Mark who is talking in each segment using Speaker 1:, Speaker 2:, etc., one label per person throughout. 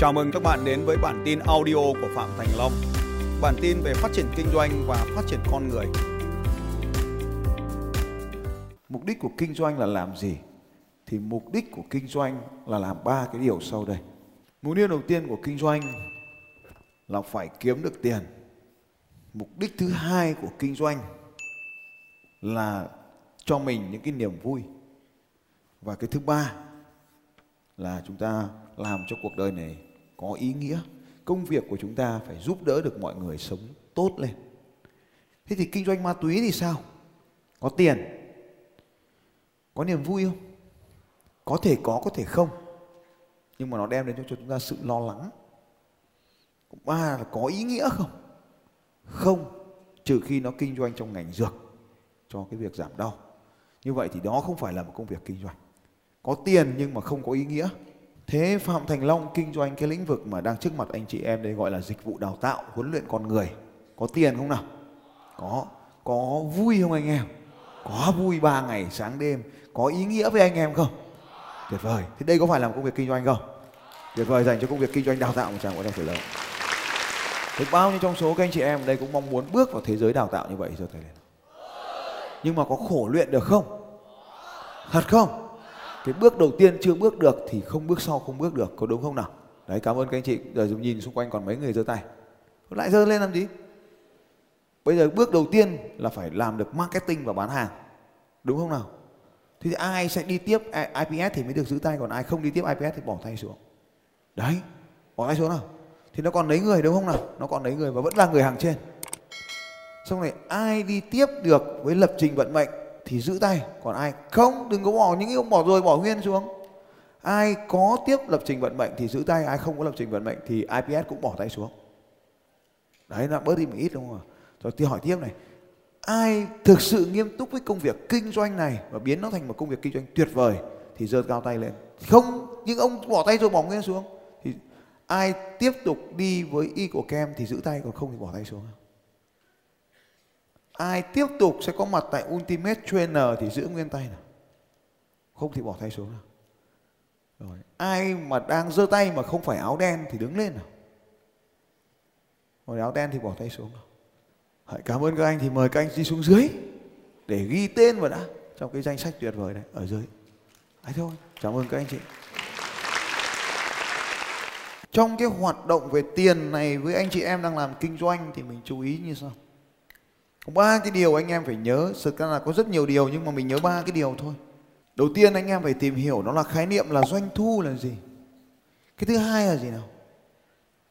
Speaker 1: Chào mừng các bạn đến với bản tin audio của Phạm Thành Long. Bản tin về phát triển kinh doanh và phát triển con người.
Speaker 2: Mục đích của kinh doanh là làm gì? Thì mục đích của kinh doanh là làm ba cái điều sau đây. Mục tiêu đầu tiên của kinh doanh là phải kiếm được tiền. Mục đích thứ hai của kinh doanh là cho mình những cái niềm vui. Và cái thứ ba là chúng ta làm cho cuộc đời này có ý nghĩa. Công việc của chúng ta phải giúp đỡ được mọi người sống tốt lên. Thế thì kinh doanh ma túy thì sao? Có tiền. Có niềm vui không? Có thể có, có thể không. Nhưng mà nó đem đến cho chúng ta sự lo lắng. Ba là có ý nghĩa không? Không, trừ khi nó kinh doanh trong ngành dược cho cái việc giảm đau. Như vậy thì đó không phải là một công việc kinh doanh. Có tiền nhưng mà không có ý nghĩa. Thế Phạm Thành Long kinh doanh cái lĩnh vực mà đang trước mặt anh chị em đây gọi là dịch vụ đào tạo, huấn luyện con người. Có tiền không nào? Có. Có vui không anh em? Có vui ba ngày sáng đêm. Có ý nghĩa với anh em không? Tuyệt vời. Thế đây có phải là một công việc kinh doanh không? Tuyệt vời dành cho công việc kinh doanh đào tạo một chàng có tay trả lời. Thế bao nhiêu trong số các anh chị em ở đây cũng mong muốn bước vào thế giới đào tạo như vậy rồi thầy lên. Nhưng mà có khổ luyện được không? Thật không? Cái bước đầu tiên chưa bước được thì không bước sau, không bước được, có đúng không nào? Đấy, cảm ơn các anh chị. Giờ dùng nhìn xung quanh còn mấy người giơ tay. Lại giơ lên làm gì? Bây giờ bước đầu tiên là phải làm được marketing và bán hàng. Đúng không nào? Thì ai sẽ đi tiếp IPS thì mới được giữ tay, còn ai không đi tiếp IPS thì bỏ tay xuống. Đấy, bỏ tay xuống nào. Thì nó còn lấy người đúng không nào? Nó còn lấy người và vẫn là người hàng trên. Xong này ai đi tiếp được với lập trình vận mệnh? Thì giữ tay. Còn ai không, đừng có bỏ những cái ông bỏ rồi, bỏ nguyên xuống. Ai có tiếp lập trình vận mệnh thì giữ tay, ai không có lập trình vận mệnh thì IPS cũng bỏ tay xuống. Đấy là bớt đi một ít đúng không rồi tôi hỏi tiếp này. Ai thực sự nghiêm túc với công việc kinh doanh này và biến nó thành một công việc kinh doanh tuyệt vời thì giơ cao tay lên. Không, những ông bỏ tay rồi bỏ nguyên xuống thì ai tiếp tục đi với y của kem thì giữ tay, còn không thì bỏ tay xuống ai tiếp tục sẽ có mặt tại Ultimate Trainer thì giữ nguyên tay nào. Không thì bỏ tay xuống nào. Rồi, ai mà đang giơ tay mà không phải áo đen thì đứng lên nào. Rồi áo đen thì bỏ tay xuống nào. Hãy cảm ơn các anh thì mời các anh đi xuống dưới để ghi tên vào đã, trong cái danh sách tuyệt vời này, ở dưới. Đấy thôi, cảm ơn các anh chị. Trong cái hoạt động về tiền này với anh chị em đang làm kinh doanh thì mình chú ý như sau có ba cái điều anh em phải nhớ. Thực ra là có rất nhiều điều, nhưng mà mình nhớ ba cái điều thôi. Đầu tiên anh em phải tìm hiểu nó là khái niệm là doanh thu là gì. Cái thứ hai là gì nào?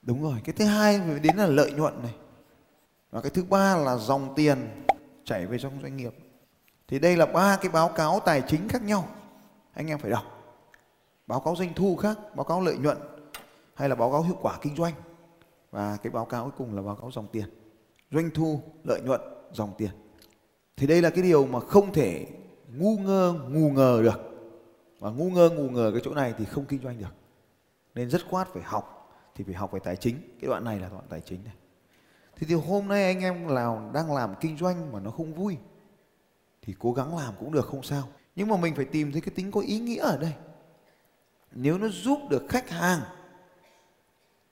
Speaker 2: Đúng rồi, cái thứ hai phải đến là lợi nhuận này. Và cái thứ ba là dòng tiền chảy về trong doanh nghiệp. Thì đây là ba cái báo cáo tài chính khác nhau. Anh em phải đọc. Báo cáo doanh thu khác, báo cáo lợi nhuận, hay là báo cáo hiệu quả kinh doanh. Và cái báo cáo cuối cùng là báo cáo dòng tiền. Doanh thu, lợi nhuận dòng tiền. Thì đây là cái điều mà không thể ngu ngơ ngu ngờ được. Và ngu ngơ ngu ngờ cái chỗ này thì không kinh doanh được. Nên rất khoát phải học thì phải học về tài chính. Cái đoạn này là đoạn tài chính này. Thì, thì hôm nay anh em nào đang làm kinh doanh mà nó không vui thì cố gắng làm cũng được không sao. Nhưng mà mình phải tìm thấy cái tính có ý nghĩa ở đây. Nếu nó giúp được khách hàng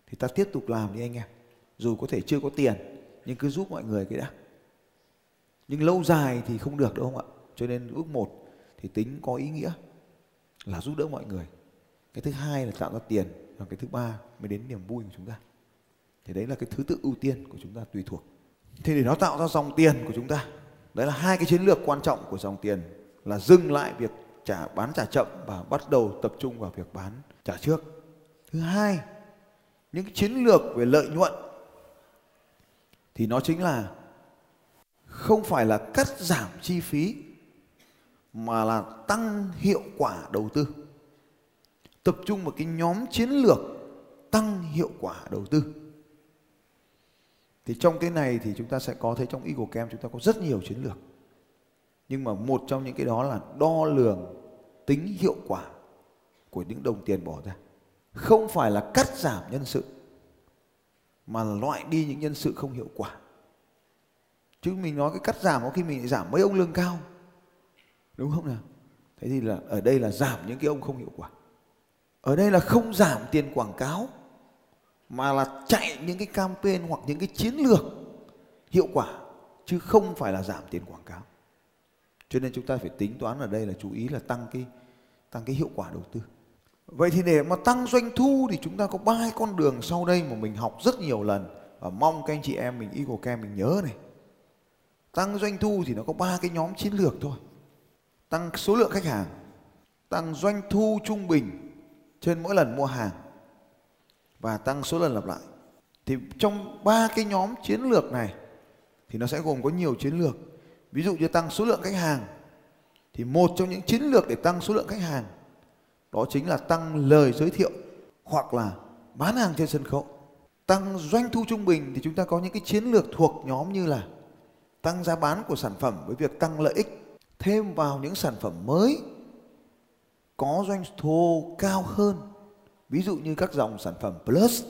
Speaker 2: thì ta tiếp tục làm đi anh em. Dù có thể chưa có tiền nhưng cứ giúp mọi người cái đã nhưng lâu dài thì không được đúng không ạ? Cho nên bước một thì tính có ý nghĩa là giúp đỡ mọi người. Cái thứ hai là tạo ra tiền và cái thứ ba mới đến niềm vui của chúng ta. Thì đấy là cái thứ tự ưu tiên của chúng ta tùy thuộc. Thì để nó tạo ra dòng tiền của chúng ta. Đấy là hai cái chiến lược quan trọng của dòng tiền là dừng lại việc trả, bán trả chậm và bắt đầu tập trung vào việc bán trả trước. Thứ hai, những chiến lược về lợi nhuận thì nó chính là không phải là cắt giảm chi phí, mà là tăng hiệu quả đầu tư. Tập trung vào cái nhóm chiến lược tăng hiệu quả đầu tư. Thì trong cái này thì chúng ta sẽ có, thấy trong Eagle Camp chúng ta có rất nhiều chiến lược. Nhưng mà một trong những cái đó là đo lường tính hiệu quả của những đồng tiền bỏ ra. Không phải là cắt giảm nhân sự, mà là loại đi những nhân sự không hiệu quả chứ mình nói cái cắt giảm có khi mình giảm mấy ông lương cao đúng không nào thế thì là ở đây là giảm những cái ông không hiệu quả ở đây là không giảm tiền quảng cáo, mà là chạy những cái campaign hoặc những cái chiến lược hiệu quả, chứ không phải là giảm tiền quảng cáo. Cho nên chúng ta phải tính toán ở đây là chú ý là tăng cái tăng cái hiệu quả đầu tư. Vậy thì để mà tăng doanh thu thì chúng ta có ba con đường sau đây mà mình học rất nhiều lần và mong các anh chị em mình, Eagle Camp mình nhớ này. Tăng doanh thu thì nó có ba cái nhóm chiến lược thôi. Tăng số lượng khách hàng, tăng doanh thu trung bình trên mỗi lần mua hàng và tăng số lần lặp lại. Thì trong ba cái nhóm chiến lược này thì nó sẽ gồm có nhiều chiến lược. Ví dụ như tăng số lượng khách hàng thì một trong những chiến lược để tăng số lượng khách hàng đó chính là tăng lời giới thiệu hoặc là bán hàng trên sân khấu. Tăng doanh thu trung bình thì chúng ta có những cái chiến lược thuộc nhóm như là tăng giá bán của sản phẩm với việc tăng lợi ích, thêm vào những sản phẩm mới có doanh thu cao hơn. Ví dụ như các dòng sản phẩm Plus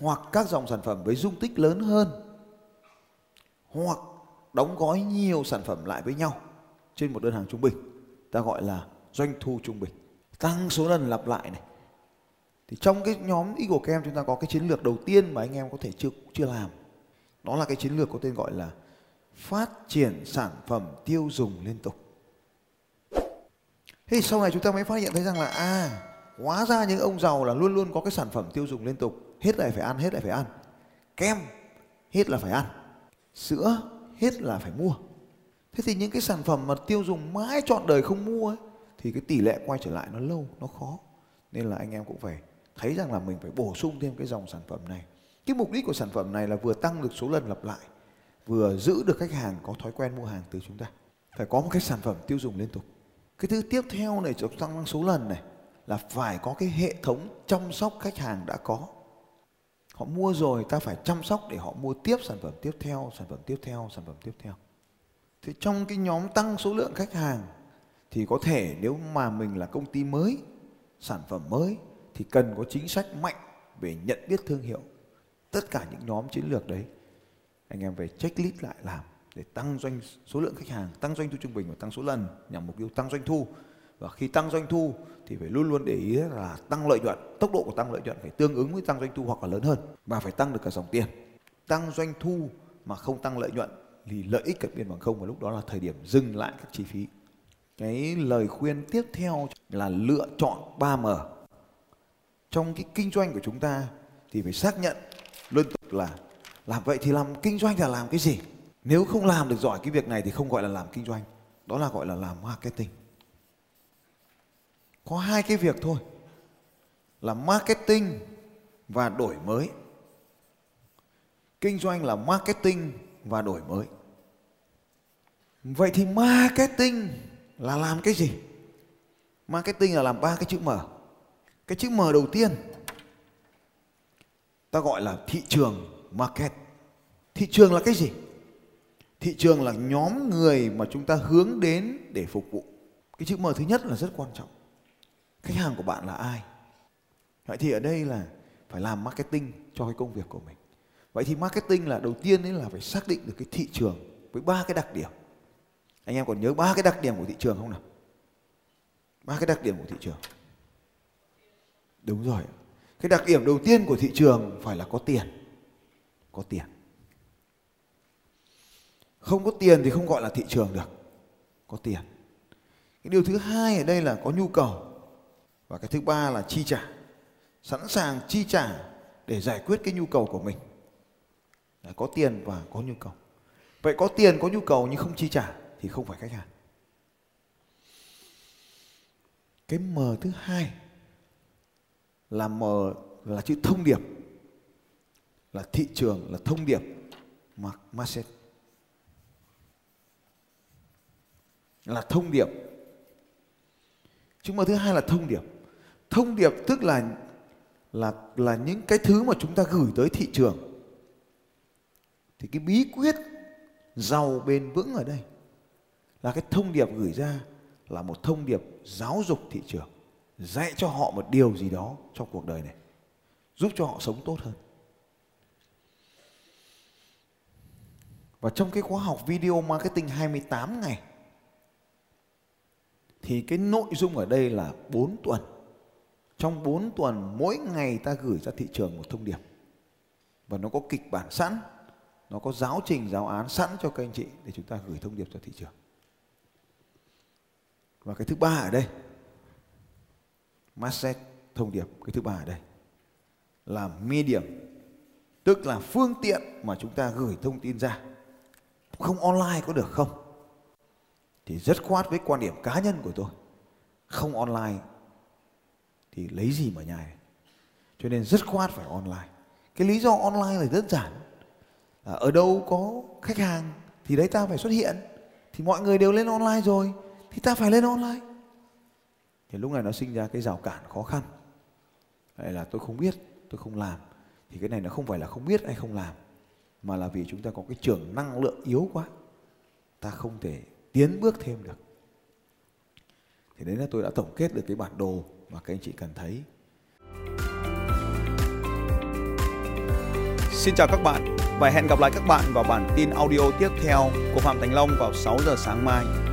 Speaker 2: hoặc các dòng sản phẩm với dung tích lớn hơn hoặc đóng gói nhiều sản phẩm lại với nhau trên một đơn hàng trung bình. Ta gọi là doanh thu trung bình. Tăng số lần lặp lại này. Thì trong cái nhóm Eagle kem chúng ta có cái chiến lược đầu tiên mà anh em có thể chưa chưa làm đó là cái chiến lược có tên gọi là phát triển sản phẩm tiêu dùng liên tục. Thế sau này chúng ta mới phát hiện thấy rằng là à hóa ra những ông giàu là luôn luôn có cái sản phẩm tiêu dùng liên tục. Hết lại phải ăn hết lại phải ăn. Kem hết là phải ăn. Sữa hết là phải mua. Thế thì những cái sản phẩm mà tiêu dùng mãi trọn đời không mua ấy, thì cái tỷ lệ quay trở lại nó lâu nó khó. Nên là anh em cũng phải thấy rằng là mình phải bổ sung thêm cái dòng sản phẩm này cái mục đích của sản phẩm này là vừa tăng được số lần lặp lại, vừa giữ được khách hàng có thói quen mua hàng từ chúng ta. Phải có một cái sản phẩm tiêu dùng liên tục. Cái thứ tiếp theo này cho tăng số lần này, là phải có cái hệ thống chăm sóc khách hàng đã có. Họ mua rồi, ta phải chăm sóc để họ mua tiếp sản phẩm tiếp theo, sản phẩm tiếp theo, sản phẩm tiếp theo. Thì trong cái nhóm tăng số lượng khách hàng, thì có thể nếu mà mình là công ty mới, sản phẩm mới, thì cần có chính sách mạnh về nhận biết thương hiệu tất cả những nhóm chiến lược đấy, anh em về checklist lại làm để tăng doanh số lượng khách hàng, tăng doanh thu trung bình và tăng số lần nhằm mục tiêu tăng doanh thu. Và khi tăng doanh thu thì phải luôn luôn để ý là tăng lợi nhuận, tốc độ của tăng lợi nhuận phải tương ứng với tăng doanh thu hoặc là lớn hơn và phải tăng được cả dòng tiền. Tăng doanh thu mà không tăng lợi nhuận thì lợi ích cận biên bằng không và lúc đó là thời điểm dừng lại các chi phí. Cái lời khuyên tiếp theo là lựa chọn 3M trong cái kinh doanh của chúng ta thì phải xác nhận liên tục là, làm vậy thì làm kinh doanh là làm cái gì? Nếu không làm được giỏi cái việc này thì không gọi là làm kinh doanh. Đó là gọi là làm marketing. Có hai cái việc thôi. Là marketing và đổi mới. Kinh doanh là marketing và đổi mới. Vậy thì marketing là làm cái gì? Marketing là làm ba cái chữ m. Cái chữ m đầu tiên ta gọi là thị trường market. Thị trường là cái gì? Thị trường là nhóm người mà chúng ta hướng đến để phục vụ. Cái chữ m thứ nhất là rất quan trọng. Khách hàng của bạn là ai? Vậy thì ở đây là phải làm marketing cho cái công việc của mình. Vậy thì marketing là đầu tiên ấy là phải xác định được cái thị trường với ba cái đặc điểm. Anh em còn nhớ ba cái đặc điểm của thị trường không nào? Ba cái đặc điểm của thị trường. Đúng rồi cái đặc điểm đầu tiên của thị trường phải là có tiền. Có tiền. Không có tiền thì không gọi là thị trường được. Có tiền. Cái điều thứ hai ở đây là có nhu cầu. Và cái thứ ba là chi trả. Sẵn sàng chi trả để giải quyết cái nhu cầu của mình. Là có tiền và có nhu cầu. Vậy có tiền, có nhu cầu nhưng không chi trả thì không phải khách hàng. Cái m thứ hai là m là chữ thông điệp, là thị trường, là thông điệp market là thông điệp. Chúng mà thứ hai là thông điệp. Thông điệp tức là là là những cái thứ mà chúng ta gửi tới thị trường. Thì cái bí quyết giàu bền vững ở đây là cái thông điệp gửi ra là một thông điệp giáo dục thị trường dạy cho họ một điều gì đó trong cuộc đời này, giúp cho họ sống tốt hơn. Và trong cái khóa học video marketing 28 ngày thì cái nội dung ở đây là 4 tuần. Trong 4 tuần, mỗi ngày ta gửi ra thị trường một thông điệp. Và nó có kịch bản sẵn, nó có giáo trình, giáo án sẵn cho các anh chị để chúng ta gửi thông điệp cho thị trường. Và cái thứ ba ở đây message thông điệp cái thứ ba ở đây. Là medium tức là phương tiện mà chúng ta gửi thông tin ra. Không online có được không? Thì rất khoát với quan điểm cá nhân của tôi. Không online thì lấy gì mà nhai? Cho nên rất khoát phải online. Cái lý do online là đơn giản. Là ở đâu có khách hàng thì đấy ta phải xuất hiện. Thì mọi người đều lên online rồi, thì ta phải lên online thì lúc này nó sinh ra cái rào cản khó khăn. Hay là tôi không biết, tôi không làm. Thì cái này nó không phải là không biết hay không làm, mà là vì chúng ta có cái trường năng lượng yếu quá. Ta không thể tiến bước thêm được. Thì đấy là tôi đã tổng kết được cái bản đồ mà các anh chị cần thấy.
Speaker 1: Xin chào các bạn và hẹn gặp lại các bạn vào bản tin audio tiếp theo của Phạm Thành Long vào 6 giờ sáng mai.